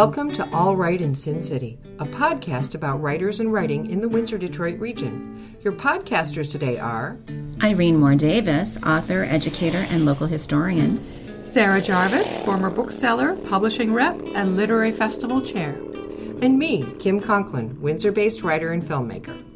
Welcome to All Right in Sin City, a podcast about writers and writing in the Windsor Detroit region. Your podcasters today are Irene Moore Davis, author, educator, and local historian. Sarah Jarvis, former bookseller, publishing rep, and literary festival chair. And me, Kim Conklin, Windsor based writer and filmmaker.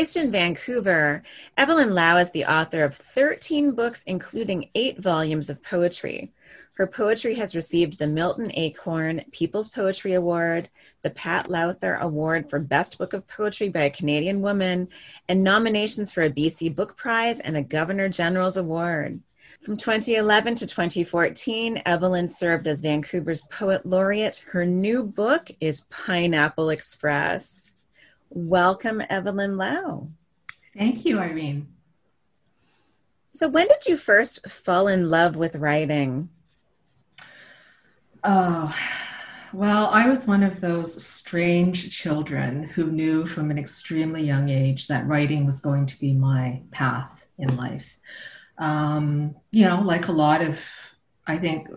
Based in Vancouver, Evelyn Lau is the author of 13 books, including eight volumes of poetry. Her poetry has received the Milton Acorn People's Poetry Award, the Pat Lowther Award for Best Book of Poetry by a Canadian Woman, and nominations for a BC Book Prize and a Governor General's Award. From 2011 to 2014, Evelyn served as Vancouver's Poet Laureate. Her new book is Pineapple Express. Welcome, Evelyn Lau. Thank you, Irene. So, when did you first fall in love with writing? Oh, well, I was one of those strange children who knew from an extremely young age that writing was going to be my path in life. Um, you know, like a lot of, I think,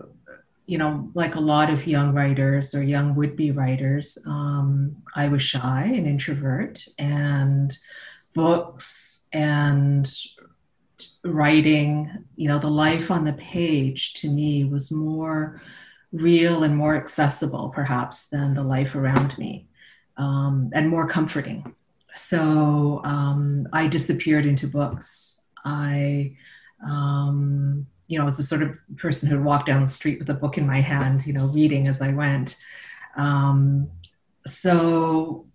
you know, like a lot of young writers or young would be writers, um, I was shy and introvert, and books and writing, you know, the life on the page to me was more real and more accessible, perhaps, than the life around me, um, and more comforting. So um, I disappeared into books. I um, you know, was the sort of person who'd walk down the street with a book in my hand, you know, reading as I went. Um, so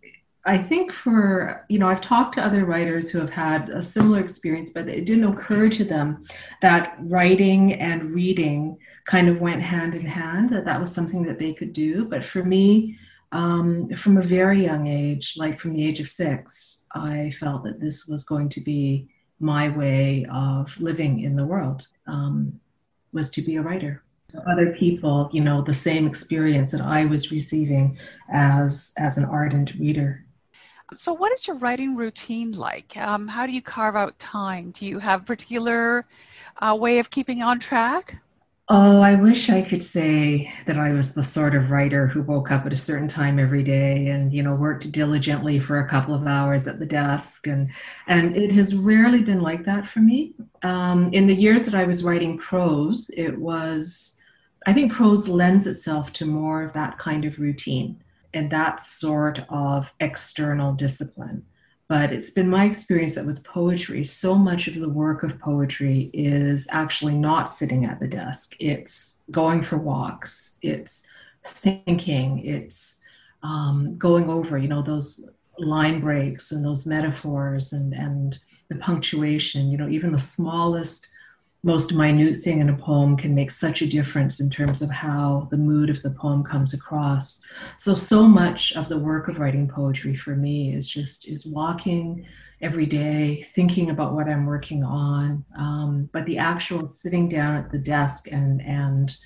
I think for, you know, I've talked to other writers who have had a similar experience, but it didn't occur to them that writing and reading kind of went hand in hand, that that was something that they could do. But for me, um, from a very young age, like from the age of six, I felt that this was going to be my way of living in the world um, was to be a writer. Other people you know the same experience that i was receiving as as an ardent reader. So what is your writing routine like? Um, how do you carve out time? Do you have particular uh, way of keeping on track Oh, I wish I could say that I was the sort of writer who woke up at a certain time every day and, you know, worked diligently for a couple of hours at the desk. And, and it has rarely been like that for me. Um, in the years that I was writing prose, it was, I think prose lends itself to more of that kind of routine and that sort of external discipline. But it's been my experience that with poetry, so much of the work of poetry is actually not sitting at the desk. It's going for walks, it's thinking, it's um, going over, you know, those line breaks and those metaphors and, and the punctuation, you know, even the smallest most minute thing in a poem can make such a difference in terms of how the mood of the poem comes across. So so much of the work of writing poetry for me is just is walking every day thinking about what i'm working on um, but the actual sitting down at the desk and and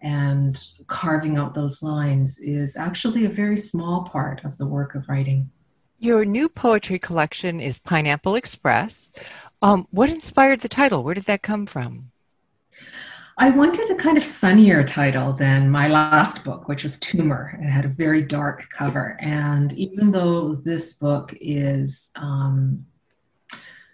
and carving out those lines is actually a very small part of the work of writing your new poetry collection is Pineapple Express. Um, what inspired the title? Where did that come from? I wanted a kind of sunnier title than my last book, which was Tumor. It had a very dark cover. And even though this book is um,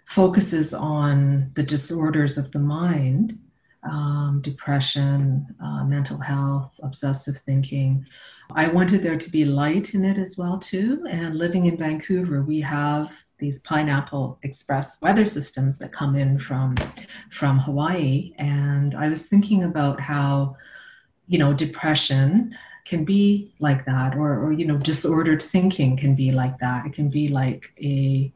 focuses on the disorders of the mind, um, depression, uh, mental health, obsessive thinking. I wanted there to be light in it as well too. And living in Vancouver, we have these pineapple express weather systems that come in from from Hawaii. And I was thinking about how, you know, depression can be like that, or, or you know, disordered thinking can be like that. It can be like a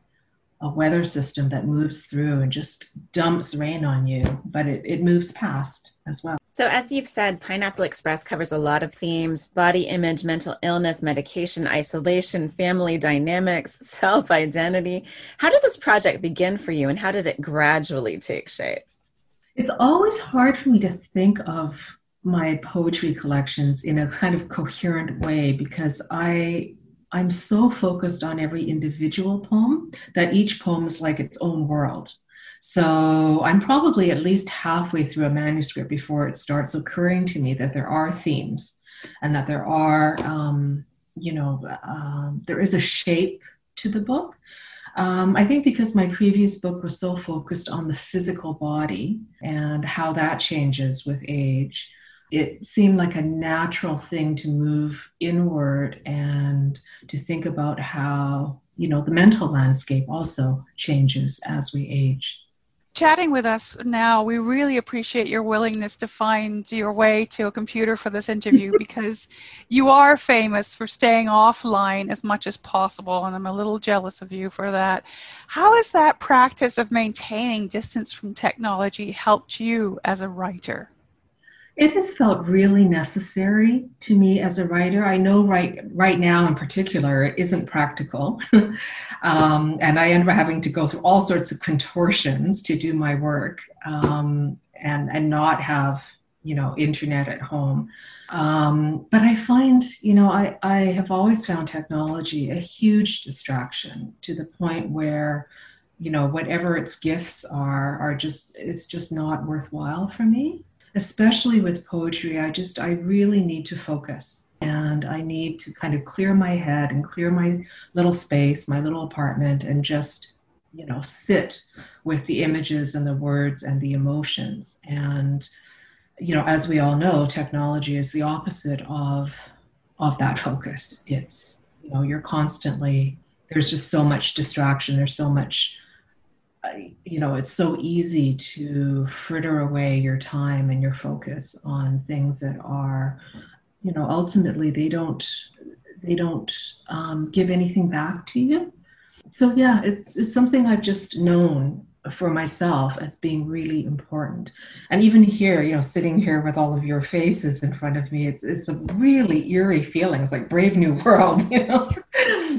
a weather system that moves through and just dumps rain on you, but it, it moves past as well. So, as you've said, Pineapple Express covers a lot of themes body image, mental illness, medication, isolation, family dynamics, self identity. How did this project begin for you and how did it gradually take shape? It's always hard for me to think of my poetry collections in a kind of coherent way because I I'm so focused on every individual poem that each poem is like its own world. So I'm probably at least halfway through a manuscript before it starts occurring to me that there are themes and that there are, um, you know, um, there is a shape to the book. Um, I think because my previous book was so focused on the physical body and how that changes with age, it seemed like a natural thing to move inward and to think about how, you know, the mental landscape also changes as we age chatting with us now. We really appreciate your willingness to find your way to a computer for this interview because you are famous for staying offline as much as possible, and I'm a little jealous of you for that. How has that practice of maintaining distance from technology helped you as a writer? It has felt really necessary to me as a writer. I know right right now in particular it isn't practical, um, and I end up having to go through all sorts of contortions to do my work, um, and and not have you know internet at home. Um, but I find you know I I have always found technology a huge distraction to the point where you know whatever its gifts are are just it's just not worthwhile for me especially with poetry, I just, I really need to focus and I need to kind of clear my head and clear my little space, my little apartment, and just, you know, sit with the images and the words and the emotions. And, you know, as we all know, technology is the opposite of of that focus. It's, you know, you're constantly there's just so much distraction, there's so much you know, it's so easy to fritter away your time and your focus on things that are, you know, ultimately they don't they don't um, give anything back to you. So yeah, it's, it's something I've just known for myself as being really important. And even here, you know, sitting here with all of your faces in front of me, it's it's a really eerie feeling. It's like Brave New World, you know.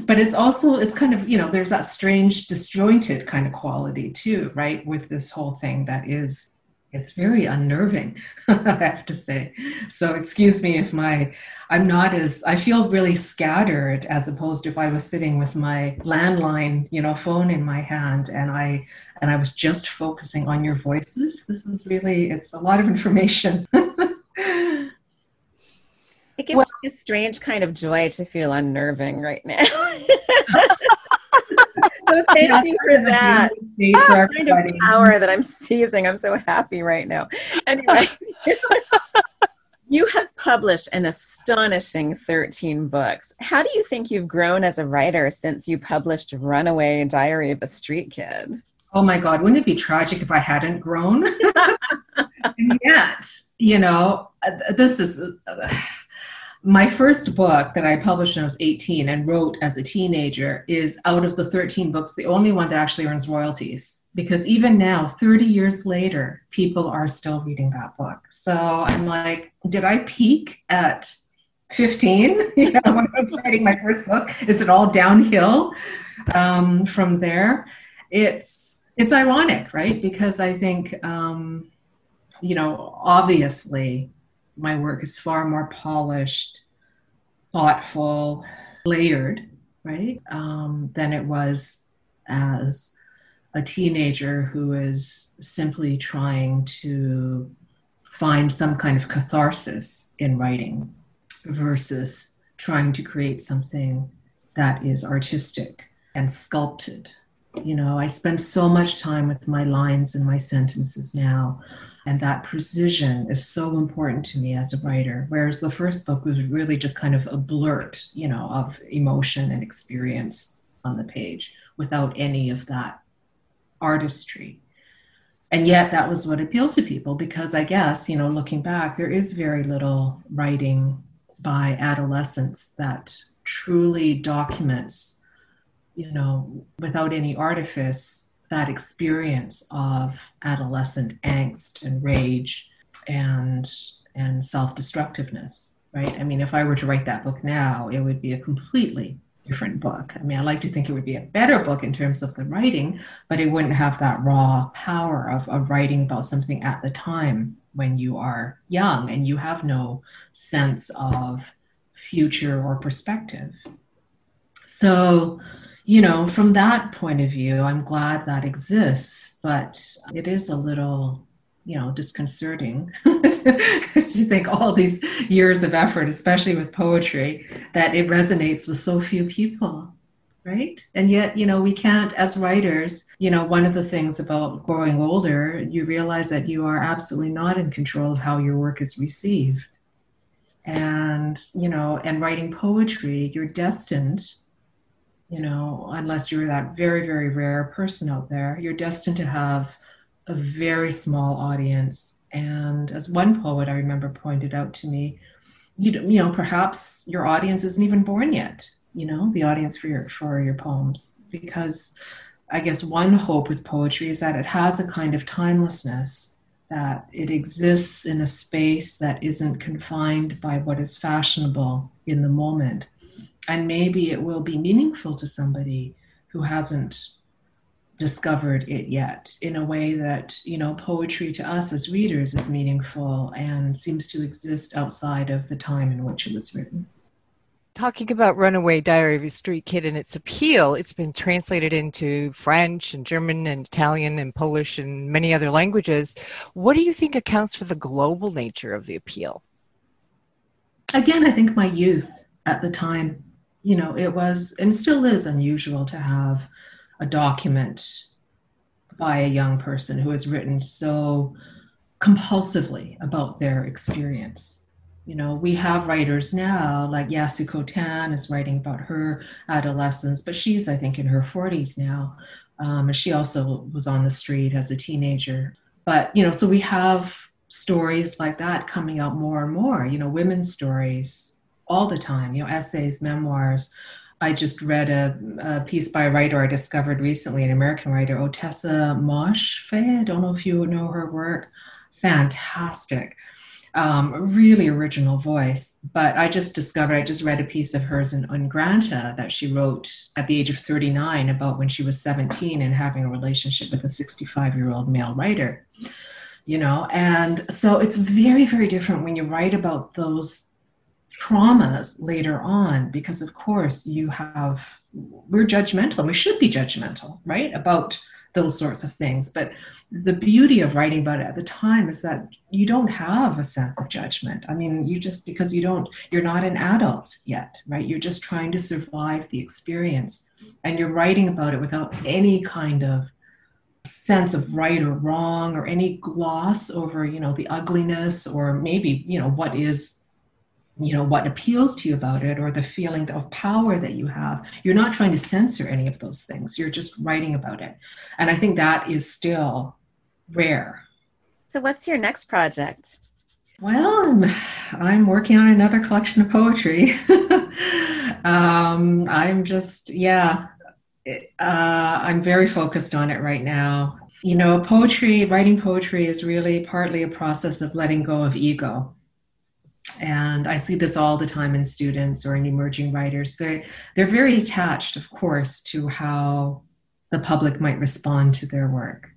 But it's also it's kind of, you know, there's that strange disjointed kind of quality too, right? With this whole thing that is it's very unnerving i have to say so excuse me if my i'm not as i feel really scattered as opposed to if i was sitting with my landline you know phone in my hand and i and i was just focusing on your voices this is really it's a lot of information gives well, me a strange kind of joy to feel unnerving right now so thank you for that for kind of power that I'm seizing. I'm so happy right now. Anyway, you have published an astonishing 13 books. How do you think you've grown as a writer since you published Runaway Diary of a Street Kid? Oh my God, wouldn't it be tragic if I hadn't grown? and yet, you know, uh, this is. Uh, my first book that I published when I was 18 and wrote as a teenager is out of the 13 books, the only one that actually earns royalties. Because even now, 30 years later, people are still reading that book. So I'm like, did I peak at 15? You know, when I was writing my first book, is it all downhill um, from there? It's it's ironic, right? Because I think, um, you know, obviously my work is far more polished, thoughtful, layered, right, um, than it was as a teenager who is simply trying to find some kind of catharsis in writing versus trying to create something that is artistic and sculpted. You know, I spend so much time with my lines and my sentences now and that precision is so important to me as a writer. Whereas the first book was really just kind of a blurt, you know, of emotion and experience on the page without any of that artistry. And yet that was what appealed to people because I guess, you know, looking back, there is very little writing by adolescents that truly documents, you know, without any artifice that experience of adolescent angst and rage and and self-destructiveness right? I mean if i were to write that book now it would be a completely different book. I mean i like to think it would be a better book in terms of the writing but it wouldn't have that raw power of, of writing about something at the time when you are young and you have no sense of future or perspective. So, you know, from that point of view, I'm glad that exists, but it is a little, you know, disconcerting to think all these years of effort, especially with poetry, that it resonates with so few people right? And yet, you know, we can't, as writers, you know, one of the things about growing older, you realize that you are absolutely not in control of how your work is received. And, you know, and writing poetry, you're destined, you know, unless you're that very, very rare person out there, you're destined to have a very small audience. And as one poet I remember pointed out to me, you, know, perhaps your audience isn't even born yet you know the audience for your for your poems because i guess one hope with poetry is that it has a kind of timelessness that it exists in a space that isn't confined by what is fashionable in the moment and maybe it will be meaningful to somebody who hasn't discovered it yet in a way that you know poetry to us as readers is meaningful and seems to exist outside of the time in which it was written talking about Runaway Diary of a Street Kid and its appeal, it's been translated into French and German and Italian and Polish and many other languages. What do you think accounts for the global nature of the appeal? Again, I think my youth at the time, you know, it was and still is unusual to have a document by a young person who has written so compulsively about their experience you know, we have writers now, like Yasuko Thanh is writing about her adolescence, but she's, I think, in her 40s now. Um, and she also was on the street as a teenager. But, you know, so we have stories like that coming out more and more, you know, women's stories all the time, you know, essays, memoirs. I just read a, a piece by a writer I discovered recently, an American writer, Ottessa Moshfegh. I don't know if you know her work. Fantastic um, really original voice. But I just discovered, I just read a piece of hers in Ungranta that she wrote at the age of 39 about when she was 17 and having a relationship with a 65 year old male writer. You know, and so it's very, very different when you write about those traumas later on because of course you have we're judgmental we should be judgmental right about those sorts of things. But the beauty of writing about it at the time is that you don't have a sense of judgment. I mean, you just because you don't, you're not an adult yet, right? You're just trying to survive the experience and you're writing about it without any kind of sense of right or wrong or any gloss over you know the ugliness or maybe you know what is you know what appeals to you about it or the feeling of power that you have. You're not trying to censor any of those things. You're just writing about it. And i think that is still rare. So what's your next project? Well i'm, I'm working on another collection of poetry. Um, i'm just yeah uh, i'm very focused on it right now. You know poetry writing poetry is really partly a process of letting go of ego and I see this all the time in students or in emerging writers. They they're very attached, of course, to how the public might respond to their work.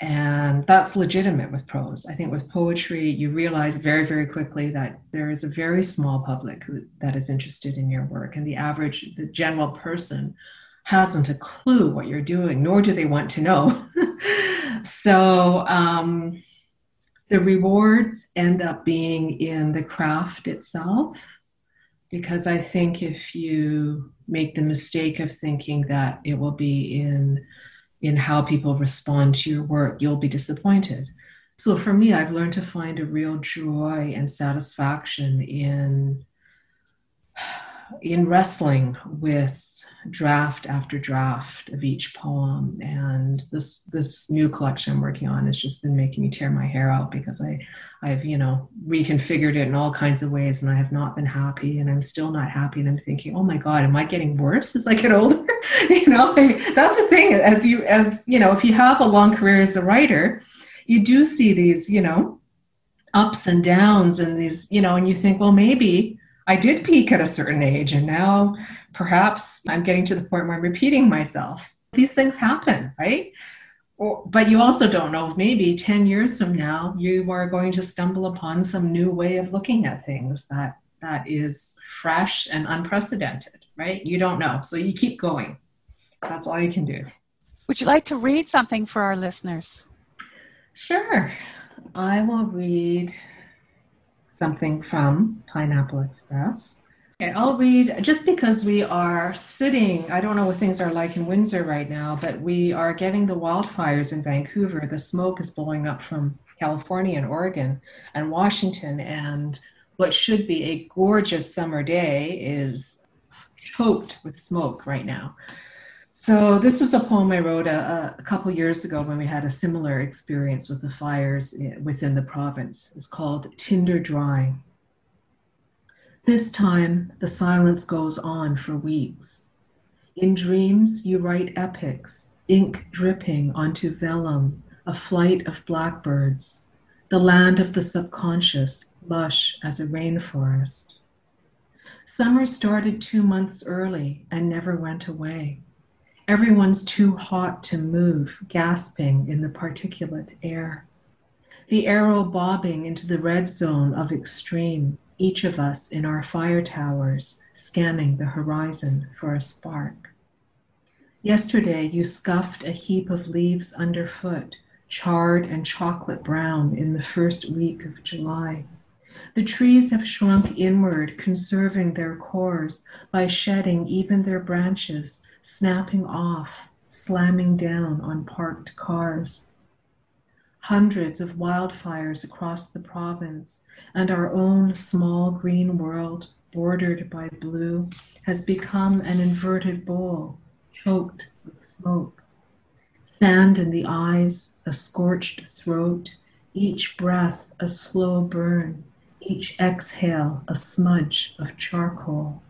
And that's legitimate with prose. I think with poetry, you realize very, very quickly that there is a very small public who, that is interested in your work. And the average, the general person hasn't a clue what you're doing, nor do they want to know. so, um, the rewards end up being in the craft itself because I think if you make the mistake of thinking that it will be in in how people respond to your work, you'll be disappointed. So for me, I've learned to find a real joy and satisfaction in in wrestling with draft after draft of each poem. And this this new collection i'm working on has just been making me tear my hair out because i i've you know reconfigured it in all kinds of ways and i have not been happy and i'm still not happy. And i'm thinking oh my god am i getting worse as i get older? You know that's the thing. As you as you know if you have a long career as a writer you do see these you know ups and downs and these you know and you think well maybe I did peak at a certain age, and now perhaps I'm getting to the point where I'm repeating myself. These things happen, right? Or, but you also don't know if maybe 10 years from now you are going to stumble upon some new way of looking at things that that is fresh and unprecedented right? You don't know. So you keep going. That's all you can do. Would you like to read something for our listeners? Sure. I will read something from Pineapple Express. Okay, I'll read just because we are sitting. I don't know what things are like in Windsor right now, but we are getting the wildfires in Vancouver. The smoke is blowing up from California and Oregon and Washington, and what should be a gorgeous summer day is choked with smoke right now. So this was a poem I wrote a, a, couple years ago when we had a similar experience with the fires eh, within the province. It's called Tinder Dry. This time, the silence goes on for weeks. In dreams, you write epics, ink dripping onto vellum, a flight of blackbirds, the land of the subconscious, lush as a rainforest. Summer started two months early and never went away. Everyone's too hot to move, gasping in the particulate air. The arrow bobbing into the red zone of extreme, each of us in our fire towers, scanning the horizon for a spark. Yesterday, you scuffed a heap of leaves underfoot, charred and chocolate brown in the first week of July. The trees have shrunk inward, conserving their cores by shedding even their branches, snapping off, slamming down on parked cars hundreds of wildfires across the province, and our own small green world, bordered by blue, has become an inverted bowl, choked with smoke. Sand in the eyes, a scorched throat, each breath a slow burn, each exhale a smudge of charcoal.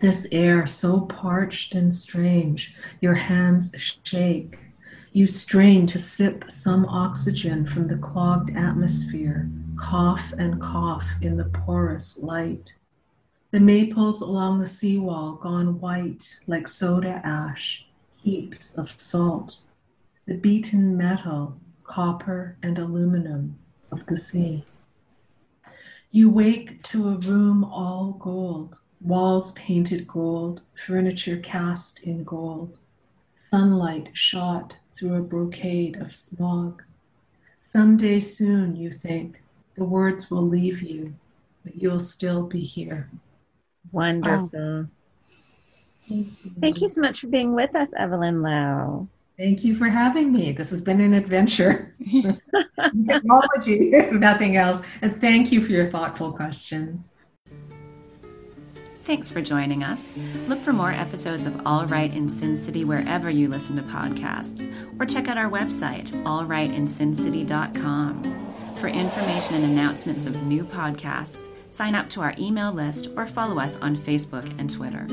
This air so parched and strange, your hands shake you strain to sip some oxygen from the clogged atmosphere, cough and cough in the porous light. The maples along the seawall gone white like soda ash, heaps of salt. The beaten metal, copper and aluminum of the sea. You wake to a room all gold, walls painted gold, furniture cast in gold, sunlight shot through a brocade of smog. Someday soon, you think, the words will leave you, but you'll still be here. Wonderful. Thank, you. Thank you so much for being with us, Evelyn Lau. Thank you for having me. This has been an adventure. Technology, if nothing else. And thank you for your thoughtful questions. Thanks for joining us. Look for more episodes of All Right in Sin City wherever you listen to podcasts, or check out our website, allrightinsincity.com. For information and announcements of new podcasts, sign up to our email list or follow us on Facebook and Twitter.